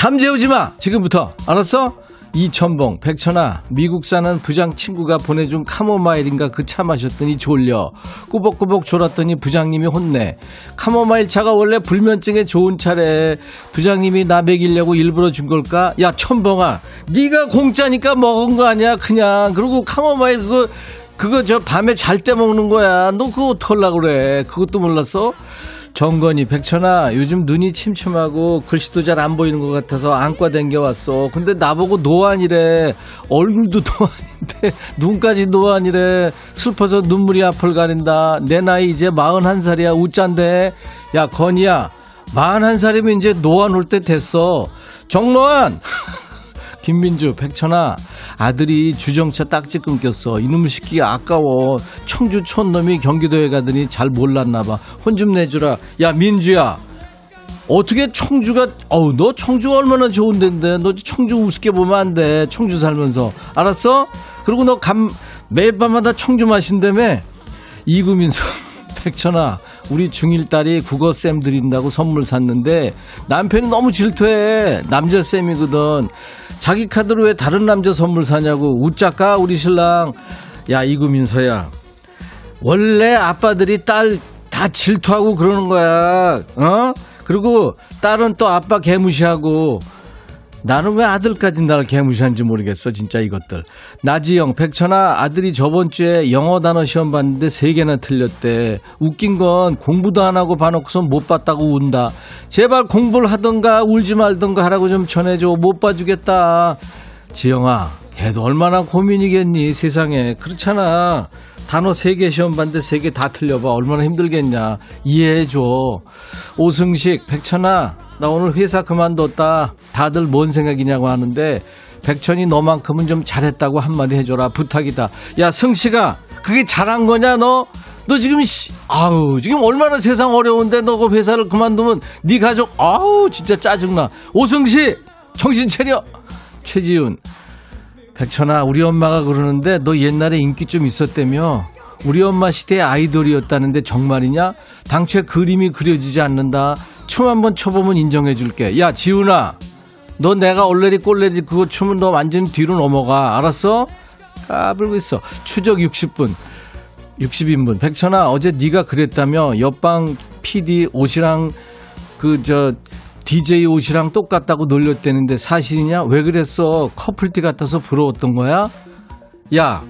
잠재우지 마! 지금부터. 알았어? 이천봉, 백천아, 미국 사는 부장 친구가 보내준 카모마일인가 그 차 마셨더니 졸려. 꾸벅꾸벅 졸았더니 부장님이 혼내. 카모마일 차가 원래 불면증에 좋은 차래. 부장님이 나 먹이려고 일부러 준 걸까? 야, 천봉아, 네가 공짜니까 먹은 거 아니야, 그냥. 그리고 카모마일 그거, 그거 저 밤에 잘 때 먹는 거야. 너 그거 어떡하려고 그래. 그것도 몰랐어? 정건이 백천아 요즘 눈이 침침하고 글씨도 잘 안 보이는 것 같아서 안과 댕겨왔어. 근데 나보고 노안이래. 얼굴도 노안인데 눈까지 노안이래. 슬퍼서 눈물이 앞을 가린다. 내 나이 이제 41살이야. 웃잔데. 야 건이야. 41살이면 이제 노안 올 때 됐어. 정노안 김민주, 백천아, 아들이 주정차 딱지 끊겼어. 이놈 시키가 아까워. 청주 촌놈이 경기도에 가더니 잘 몰랐나봐. 혼 좀 내주라. 야, 민주야. 어떻게 청주가 어우 너 청주가 얼마나 좋은 데인데 너 청주 우습게 보면 안 돼 청주 살면서 알았어? 그리고 너 감 매일 밤마다 청주 마신다며 이구민서 백천아 우리 중1 딸이 국어 쌤 드린다고 선물 샀는데 남편이 너무 질투해. 남자 쌤이거든. 자기 카드로 왜 다른 남자 선물 사냐고 웃자까 우리 신랑? 야 이구민서야. 원래 아빠들이 딸 다 질투하고 그러는 거야. 어? 그리고 딸은 또 아빠 개무시하고 나는 왜 아들까지 날 개무시한지 모르겠어 진짜 이것들. 나지영 백천아 아들이 저번 주에 영어 단어 시험 봤는데 세 개나 틀렸대. 웃긴 건 공부도 안 하고 봐놓고서 못 봤다고 운다. 제발 공부를 하던가 울지 말던가 하라고 좀 전해줘. 못 봐주겠다. 지영아 걔도 얼마나 고민이겠니 세상에. 그렇잖아 단어 세 개 시험 봤는데 세 개 다 틀려봐. 얼마나 힘들겠냐. 이해해줘. 오승식 백천아 나 오늘 회사 그만뒀다. 다들 뭔 생각이냐고 하는데 백천이 너만큼은 좀 잘했다고 한마디 해줘라. 부탁이다. 야 승식아 그게 잘한 거냐 너? 너 지금 씨, 아우 지금 얼마나 세상 어려운데 너 그 회사를 그만두면 네 가족 아우 진짜 짜증나. 오승식 정신 차려. 최지훈 백천아, 우리 엄마가 그러는데 너 옛날에 인기 좀 있었다며? 우리 엄마 시대의 아이돌이었다는데 정말이냐? 당초에 그림이 그려지지 않는다. 춤 한번 춰보면 인정해줄게. 야, 지훈아. 너 내가 얼레리 꼴레리 그거 춤은 너 완전 뒤로 넘어가. 알았어? 까불고 있어. 추적 60분. 60인분. 백천아, 어제 네가 그랬다며? 옆방 PD 옷이랑 그, 저, DJ 옷이랑 똑같다고 놀렸대는데 사실이냐? 왜 그랬어? 커플티 같아서 부러웠던 거야? 야,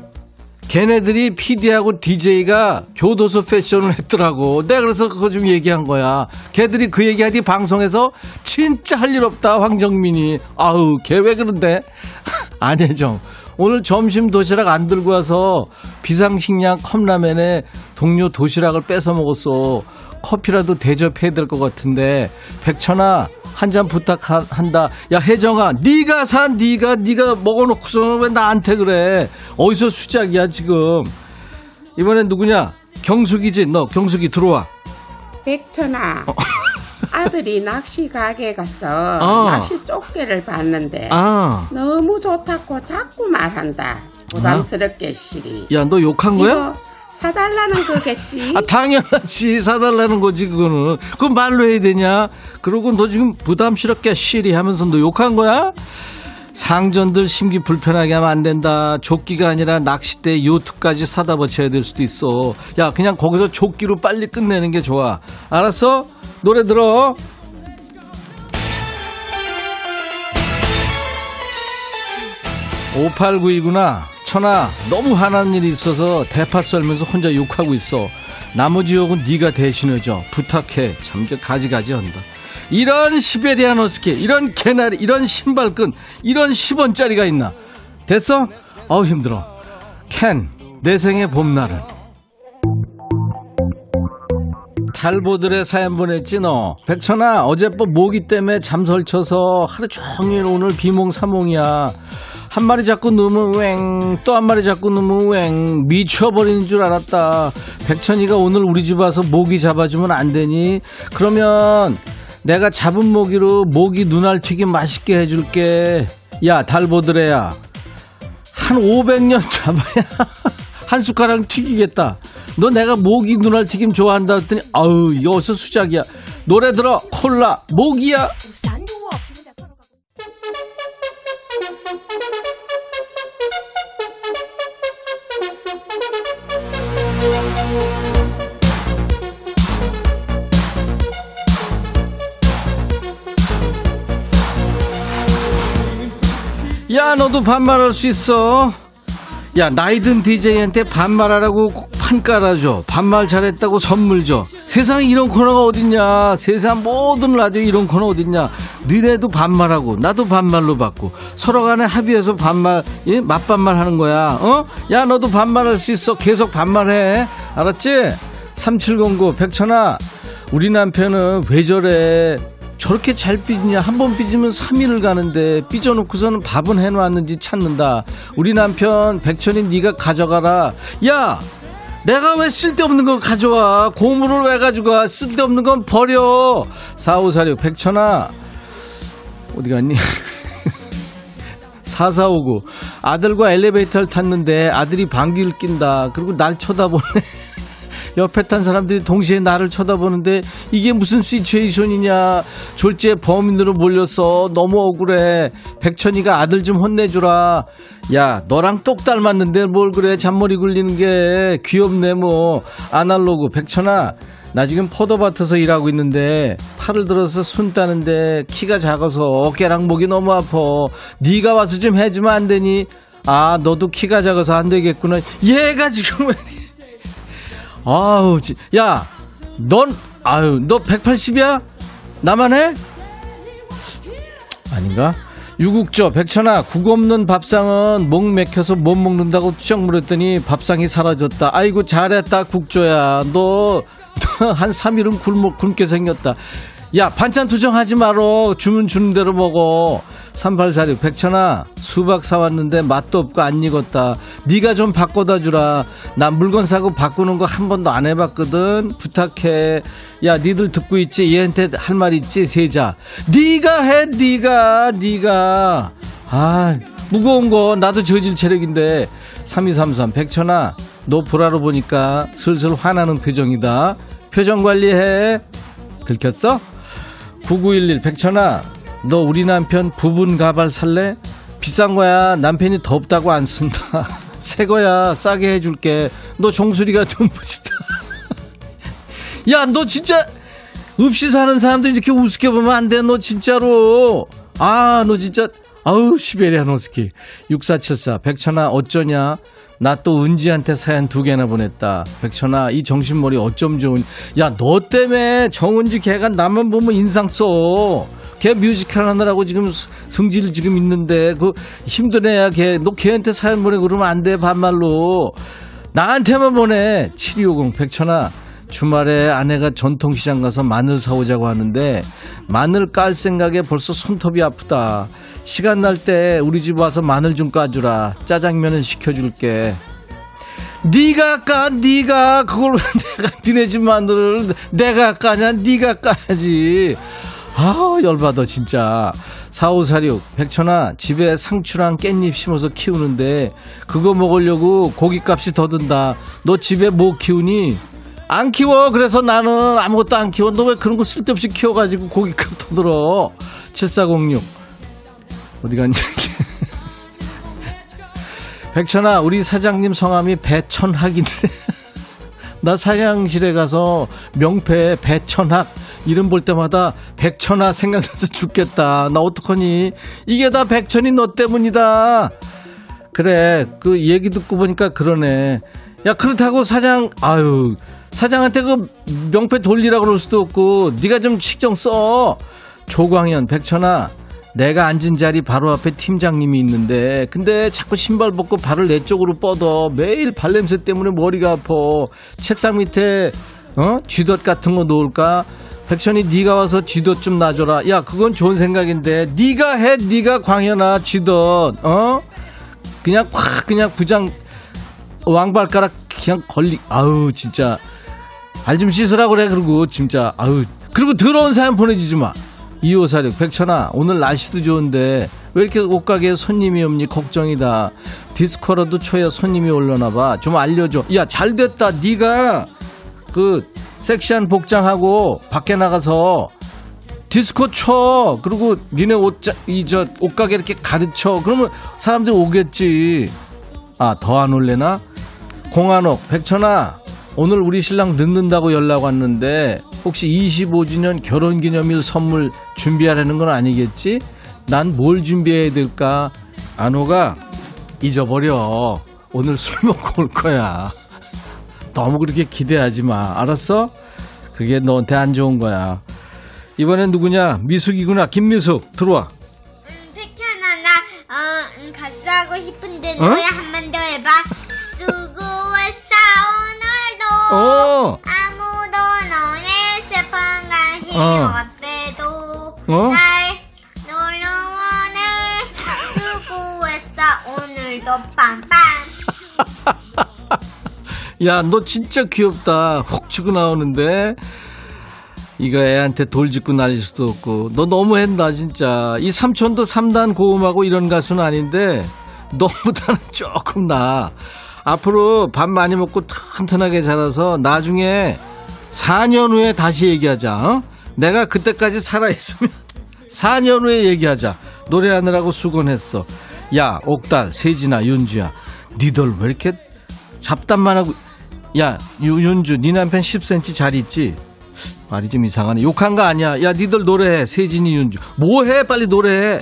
걔네들이 PD하고 DJ가 교도소 패션을 했더라고. 내가 그래서 그거 좀 얘기한 거야. 걔들이 그 얘기하니 방송에서 진짜 할 일 없다, 황정민이. 아우, 걔 왜 그런데? 안혜정. 오늘 점심 도시락 안 들고 와서 비상식량 컵라면에 동료 도시락을 뺏어 먹었어. 커피라도 대접해야 될 것 같은데 백천아 한 잔 부탁한다. 야 혜정아, 네가 산 네가 네가 먹어놓고서는 왜 나한테 그래? 어디서 수작이야 지금? 이번엔 누구냐? 경숙이지. 너 경숙이 들어와. 백천아 아들이 낚시 가게 가서 어. 낚시 쪽개를 봤는데 아, 너무 좋다고 자꾸 말한다 부담스럽게 시리 야 너 욕한 거야? 사달라는 거겠지 아 당연하지 사달라는 거지 그거는. 그건 말로 해야 되냐? 그러고 너 지금 부담스럽게 시리 하면서 너 욕한 거야? 상전들 심기 불편하게 하면 안 된다. 조끼가 아니라 낚싯대 요트까지 사다 붙여야 될 수도 있어. 야, 그냥 거기서 조끼로 빨리 끝내는 게 좋아. 알았어? 노래 들어. 5892구나. 천아, 너무 화난 일이 있어서 대파 썰면서 혼자 욕하고 있어. 나머지 욕은 네가 대신해줘. 부탁해. 참 가지가지 한다. 이런 시베리안 허스키, 이런 개나리, 이런 신발끈, 이런 10원짜리가 있나? 됐어? 어우 힘들어. 캔, 내 생의 봄날은. 탈보들의 사연 보냈지 너. 백천아 어젯밤 모기 때문에 잠 설쳐서 하루 종일 오늘 비몽사몽이야. 한 마리 자꾸 누면 웽, 또 한 마리 자꾸 누면 웽, 미쳐버리는 줄 알았다. 백천이가 오늘 우리 집 와서 모기 잡아주면 안 되니? 그러면 내가 잡은 모기로 모기 눈알 튀김 맛있게 해줄게. 야, 달보드레야. 한 500년 잡아야 한 숟가락 튀기겠다. 너 내가 모기 눈알 튀김 좋아한다 했더니 아우 이거 어디서 수작이야. 노래 들어 콜라 모기야. 너도 반말할 수 있어. 야 나이든 DJ한테 반말하라고 판 깔아줘. 반말 잘했다고 선물 줘. 세상에 이런 코너가 어딨냐. 세상 모든 라디오 이런 코너 어딨냐. 너네도 반말하고 나도 반말로 받고 서로 간에 합의해서 반말 예? 맞반말 하는 거야. 어? 야 너도 반말할 수 있어. 계속 반말해. 알았지? 3709 백천아 우리 남편은 왜 저래 저렇게 잘 삐지냐 한 번 삐지면 3일을 가는데 삐져놓고서는 밥은 해놨는지 찾는다 우리 남편 백천이 네가 가져가라 야 내가 왜 쓸데없는 거 가져와? 고물을 왜 가져가? 쓸데없는 건 버려. 4546 백천아. 어디 갔니? 4459 아들과 엘리베이터를 탔는데 아들이 방귀를 낀다. 그리고 날 쳐다보네. 옆에 탄 사람들이 동시에 나를 쳐다보는데 이게 무슨 시츄에이션이냐. 졸지에 범인으로 몰렸어. 너무 억울해. 백천이가 아들 좀 혼내주라. 야, 너랑 똑 닮았는데 뭘 그래. 잔머리 굴리는 게 귀엽네 뭐. 아날로그 백천아. 나 지금 포도밭에서 일하고 있는데 팔을 들어서 순 따는데 키가 작아서 어깨랑 목이 너무 아파. 네가 와서 좀 해주면 안 되니? 아, 너도 키가 작아서 안 되겠구나. 얘가 지금 왜 아우, 지- 야, 넌, 아유, 너 180이야? 나만 해? 아닌가? 유국저, 백천아, 국 없는 밥상은 목 맥혀서 못 먹는다고 투정 물었더니 밥상이 사라졌다. 아이고, 잘했다, 국조야. 너, 한 3일은 굶어, 굶게 생겼다. 야, 반찬 투정하지 말어. 주문 주는 대로 먹어. 3846, 백천아, 수박 사왔는데 맛도 없고 안 익었다. 네가 좀 바꿔다 주라. 나 물건 사고 바꾸는 거 한 번도 안 해봤거든. 부탁해. 야, 니들 듣고 있지? 얘한테 할 말 있지? 세자. 네가 해, 네가, 네가. 아, 무거운 거 나도 저질 체력인데. 3233, 백천아, 너 보라로 보니까 슬슬 화나는 표정이다. 표정 관리해. 들켰어? 9911 백천아 너 우리 남편 부분 가발 살래? 비싼 거야. 남편이 덥다고 안 쓴다. 새 거야. 싸게 해줄게. 너 종수리가 좀 멋있다. 야 너 진짜 없이 사는 사람들 이렇게 우습게 보면 안 돼 너 진짜로. 아 너 진짜. 아우 시베리아 노스키. 6474 백천아 어쩌냐? 나 또 은지한테 사연 두 개나 보냈다. 백천아 이 정신머리 어쩜 좋은. 야 너 때문에 정은지 걔가 나만 보면 인상 써 걔 뮤지컬 하느라고 지금 스- 성질 지금 있는데 그 힘든 애야. 걔 너 걔한테 사연 보내고 그러면 안 돼 반말로. 나한테만 보내. 7250 백천아 주말에 아내가 전통시장 가서 마늘 사오자고 하는데 마늘 깔 생각에 벌써 손톱이 아프다. 시간 날 때 우리 집 와서 마늘 좀 까주라. 짜장면은 시켜줄게. 네가 까 네가. 그걸 왜 내가 니네 집 마늘을 내가 까냐? 네가 까야지 아 열받아 진짜. 4546 백천아 집에 상추랑 깻잎 심어서 키우는데 그거 먹으려고 고깃값이 더 든다. 너 집에 뭐 키우니? 안 키워. 그래서 나는 아무것도 안 키워. 너 왜 그런 거 쓸데없이 키워가지고 고깃값 더 들어? 7406 어디 갔니? 백천아 우리 사장님 성함이 배천학인데. 나 사장실에 가서 명패 배천학 이름 볼 때마다 백천아 생각나서 죽겠다. 나 어떡하니? 이게 다 백천이 너 때문이다. 그래 그 얘기 듣고 보니까 그러네. 야 그렇다고 사장 아유 사장한테 그 명패 돌리라 그럴 수도 없고 네가 좀 신경 써. 조광현 백천아 내가 앉은 자리 바로 앞에 팀장님이 있는데 근데 자꾸 신발 벗고 발을 내 쪽으로 뻗어. 매일 발냄새 때문에 머리가 아파. 책상 밑에 어? 쥐덫 같은 거 놓을까 백천이 네가 와서 쥐덫 좀 놔줘라. 야 그건 좋은 생각인데. 네가 해 네가 광현아 쥐덫 어? 그냥 확 그냥 부장 왕발가락 그냥 걸리 아우 진짜. 발좀 씻으라 그래 그리고 진짜. 아우. 그리고 더러운 사연 보내주지 마. 2546 백천아 오늘 날씨도 좋은데 왜 이렇게 옷가게에 손님이 없니? 걱정이다. 디스코라도 쳐야 손님이 올려나 봐. 좀 알려줘. 야 잘됐다. 네가 그 섹시한 복장하고 밖에 나가서 디스코 쳐 그리고 니네 옷 이 저 옷가게 이렇게 가르쳐 그러면 사람들이 오겠지 아 더 안 올래나 공한옥 백천아 오늘 우리 신랑 늦는다고 연락 왔는데 혹시 25주년 결혼 기념일 선물 준비하라는 건 아니겠지? 난 뭘 준비해야 될까? 안호가 잊어버려. 오늘 술 먹고 올 거야. 너무 그렇게 기대하지 마. 알았어? 그게 너한테 안 좋은 거야. 이번엔 누구냐? 미숙이구나. 김미숙. 들어와. 백현아 나 어, 음, 가수 하고 싶은데 어? 노래 한번 더 해봐 수고했어 오늘도 어! 아무도 너의 슬픈 가시 어. 어때도 어? 날 야, 너 진짜 귀엽다. 훅 치고 나오는데. 이거 애한테 돌 짚고 날릴 수도 없고. 너 너무 한다, 진짜. 이 삼촌도 3단 고음하고 이런 가수는 아닌데, 너보다는 조금 나. 앞으로 밥 많이 먹고 튼튼하게 자라서 나중에 4년 후에 다시 얘기하자. 어? 내가 그때까지 살아있으면 4년 후에 얘기하자. 노래하느라고 수곤했어. 야, 옥달, 세진아, 윤주야. 니들 왜 이렇게 잡담만 하고. 야, 유, 윤주, 네 남편 10cm 잘 있지? 말이 좀 이상하네. 욕한 거 아니야. 야, 니들 노래해. 세진이, 윤주. 뭐 해? 빨리 노래해.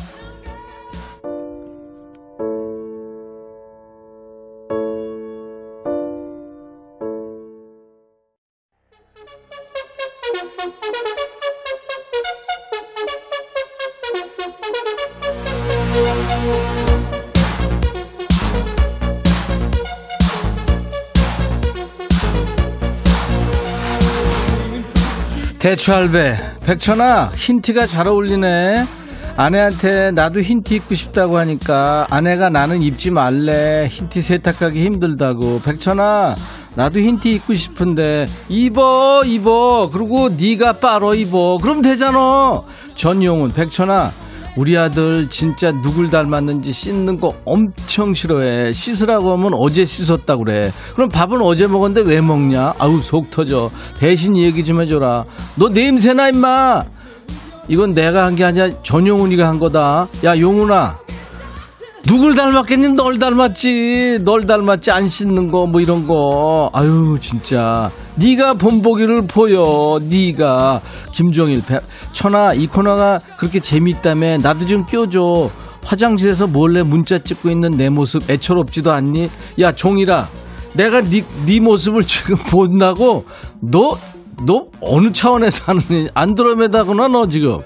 대추할배. 백천아 흰티가 잘 어울리네. 아내한테 나도 흰티 입고 싶다고 하니까 아내가 나는 입지 말래. 흰티 세탁하기 힘들다고. 백천아 나도 흰티 입고 싶은데 입어 입어. 그리고 네가 빨어 입어. 그럼 되잖아. 전용훈 백천아 우리 아들 진짜 누굴 닮았는지 씻는 거 엄청 싫어해. 씻으라고 하면 어제 씻었다 그래. 그럼 밥은 어제 먹었는데 왜 먹냐? 아우 속 터져. 대신 얘기 좀 해줘라. 너 냄새나 임마. 이건 내가 한 게 아니라 전용훈이가 한 거다. 야 용훈아. 누굴 닮았겠니? 널 닮았지. 널 닮았지. 안 씻는 거 뭐 이런 거. 아유 진짜. 네가 본보기를 보여. 네가 김종일 배, 천아 이 코너가 그렇게 재밌다며 나도 좀 껴줘. 화장실에서 몰래 문자 찍고 있는 내 모습 애처롭지도 않니? 야 종일아. 내가 네, 네 모습을 지금 본다고 너너 어느 차원에서 하는 안드로메다구나 너 지금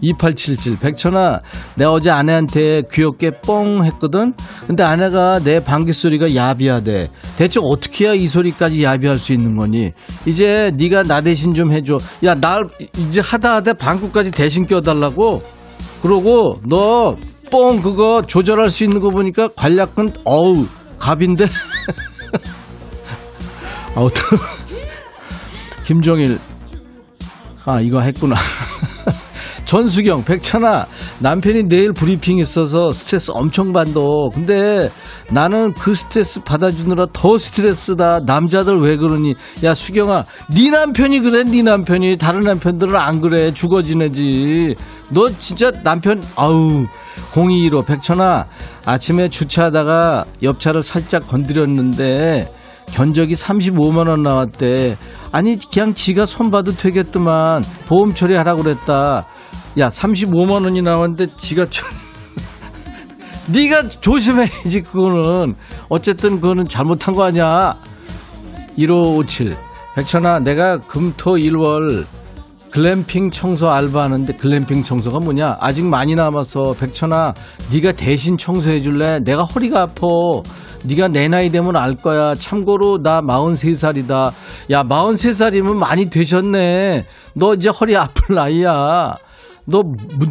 2877 백천아 내가 어제 아내한테 귀엽게 뻥 했거든? 근데 아내가 내 방귀 소리가 야비하대. 대체 어떻게 해야 이 소리까지 야비할 수 있는 거니? 이제 네가 나 대신 좀 해줘. 야 날 이제 하다 하다 방구까지 대신 껴달라고? 그러고 너 뻥 그거 조절할 수 있는 거 보니까 관략근 어우 갑인데? 아우 김종일. 아 이거 했구나 전수경 백천아 남편이 내일 브리핑 있어서 스트레스 엄청 받어 근데 나는 그 스트레스 받아주느라 더 스트레스다. 남자들 왜 그러니? 야 수경아 네 남편이 그래? 네 남편이? 다른 남편들은 안 그래. 죽어 지내지. 너 진짜 남편 아우 0215 백천아 아침에 주차하다가 옆차를 살짝 건드렸는데 견적이 35만 원 나왔대. 아니 그냥 지가 손 봐도 되겠더만. 보험 처리하라고 그랬다. 야 35만 원이 나왔는데 지가. 네가 조심해야지 그거는 어쨌든 그거는 잘못한 거 아니야. 1557 백천아 내가 금토 일월 글램핑 청소 알바하는데 글램핑 청소가 뭐냐 아직 많이 남아서 백천아 네가 대신 청소해 줄래 내가 허리가 아파 네가 내 나이 되면 알 거야. 참고로 나 43살이다. 야, 43살이면 많이 되셨네. 너 이제 허리 아플 나이야. 너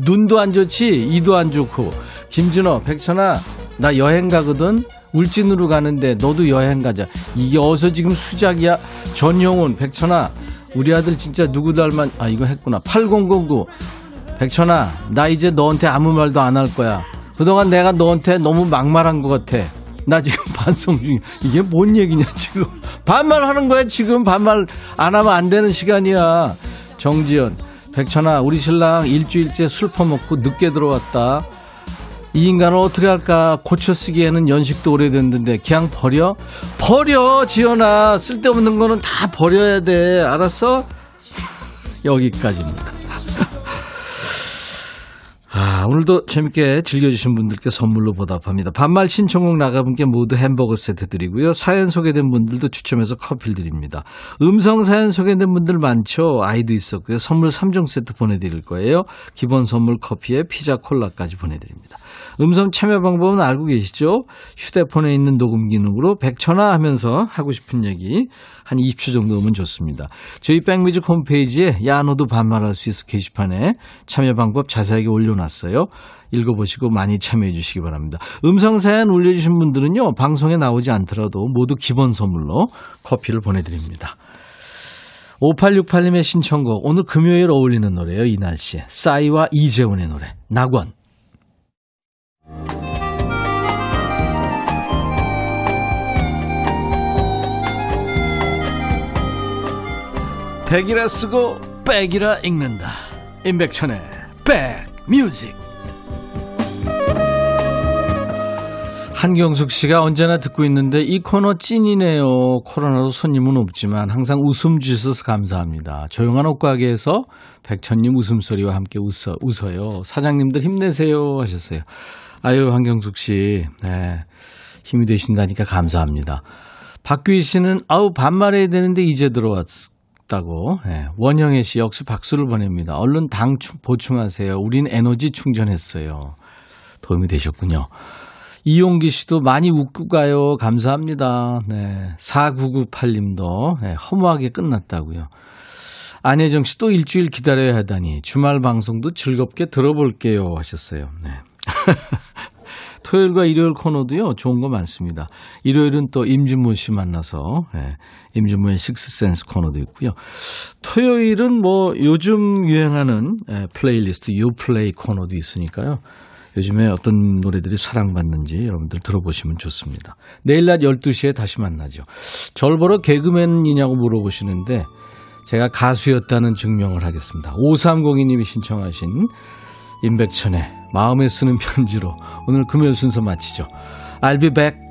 눈도 안 좋지? 이도 안 좋고. 김준호, 백천아, 나 여행 가거든? 울진으로 가는데 너도 여행 가자. 이게 어서 지금 수작이야? 전용훈, 백천아, 우리 아들 진짜 누구 닮았, 아, 이거 했구나. 8009. 백천아, 나 이제 너한테 아무 말도 안 할 거야. 그동안 내가 너한테 너무 막말한 것 같아. 나 지금 반성 중이야. 이게 뭔 얘기냐, 지금. 반말하는 거야, 지금. 반말 안 하면 안 되는 시간이야. 정지연, 백천아, 우리 신랑 일주일째 술 퍼먹고 늦게 들어왔다. 이 인간을 어떻게 할까? 고쳐 쓰기에는 연식도 오래됐는데, 그냥 버려? 버려, 지연아. 쓸데없는 거는 다 버려야 돼. 알았어? 여기까지입니다. 아, 오늘도 재밌게 즐겨주신 분들께 선물로 보답합니다. 반말 신청곡 나가 분께 모두 햄버거 세트 드리고요. 사연 소개된 분들도 추첨해서 커피 드립니다. 음성 사연 소개된 분들 많죠? 아이도 있었고요. 선물 3종 세트 보내드릴 거예요. 기본 선물 커피에 피자 콜라까지 보내드립니다. 음성 참여 방법은 알고 계시죠? 휴대폰에 있는 녹음 기능으로 백천화 하면서 하고 싶은 얘기 한 20초 정도 오면 좋습니다. 저희 백뮤직 홈페이지에 야 너도 반말할 수 있어 게시판에 참여 방법 자세하게 올려놨어요. 읽어보시고 많이 참여해 주시기 바랍니다. 음성 사연 올려주신 분들은요, 방송에 나오지 않더라도 모두 기본 선물로 커피를 보내드립니다. 5868님의 신청곡, 오늘 금요일 어울리는 노래예요, 이 날씨에. 싸이와 이재훈의 노래, 낙원. 백이라 쓰고 백이라 읽는다. 임백천의 백뮤직. 한경숙 씨가 언제나 듣고 있는데 이 코너 찐이네요. 코로나로 손님은 없지만 항상 웃음 주셔서 감사합니다. 조용한 옷가게에서 백천님 웃음소리와 함께 웃어, 웃어요. 사장님들 힘내세요 하셨어요. 아유, 한경숙 씨. 네. 힘이 되신다니까 감사합니다. 박규희 씨는 아우 반말해야 되는데 이제 들어왔다고 네. 원영애 씨 역시 박수를 보냅니다. 얼른 당 보충하세요. 우린 에너지 충전했어요. 도움이 되셨군요. 이용기 씨도 많이 웃고 가요. 감사합니다. 네. 4998님도 네, 허무하게 끝났다고요. 안혜정 씨 또 일주일 기다려야 하다니 주말 방송도 즐겁게 들어볼게요 하셨어요. 네. 토요일과 일요일 코너도요, 좋은 거 많습니다. 일요일은 또 임진모 씨 만나서, 예, 임진모의 식스센스 코너도 있고요. 토요일은 뭐 요즘 유행하는 예, 플레이리스트 요플레이 코너도 있으니까요. 요즘에 어떤 노래들이 사랑받는지 여러분들 들어보시면 좋습니다. 내일 낮 12시에 다시 만나죠. 절 보러 개그맨이냐고 물어보시는데 제가 가수였다는 증명을 하겠습니다. 5302님이 신청하신 임백천의 마음에 쓰는 편지로 오늘 금요일 순서 마치죠. I'll be back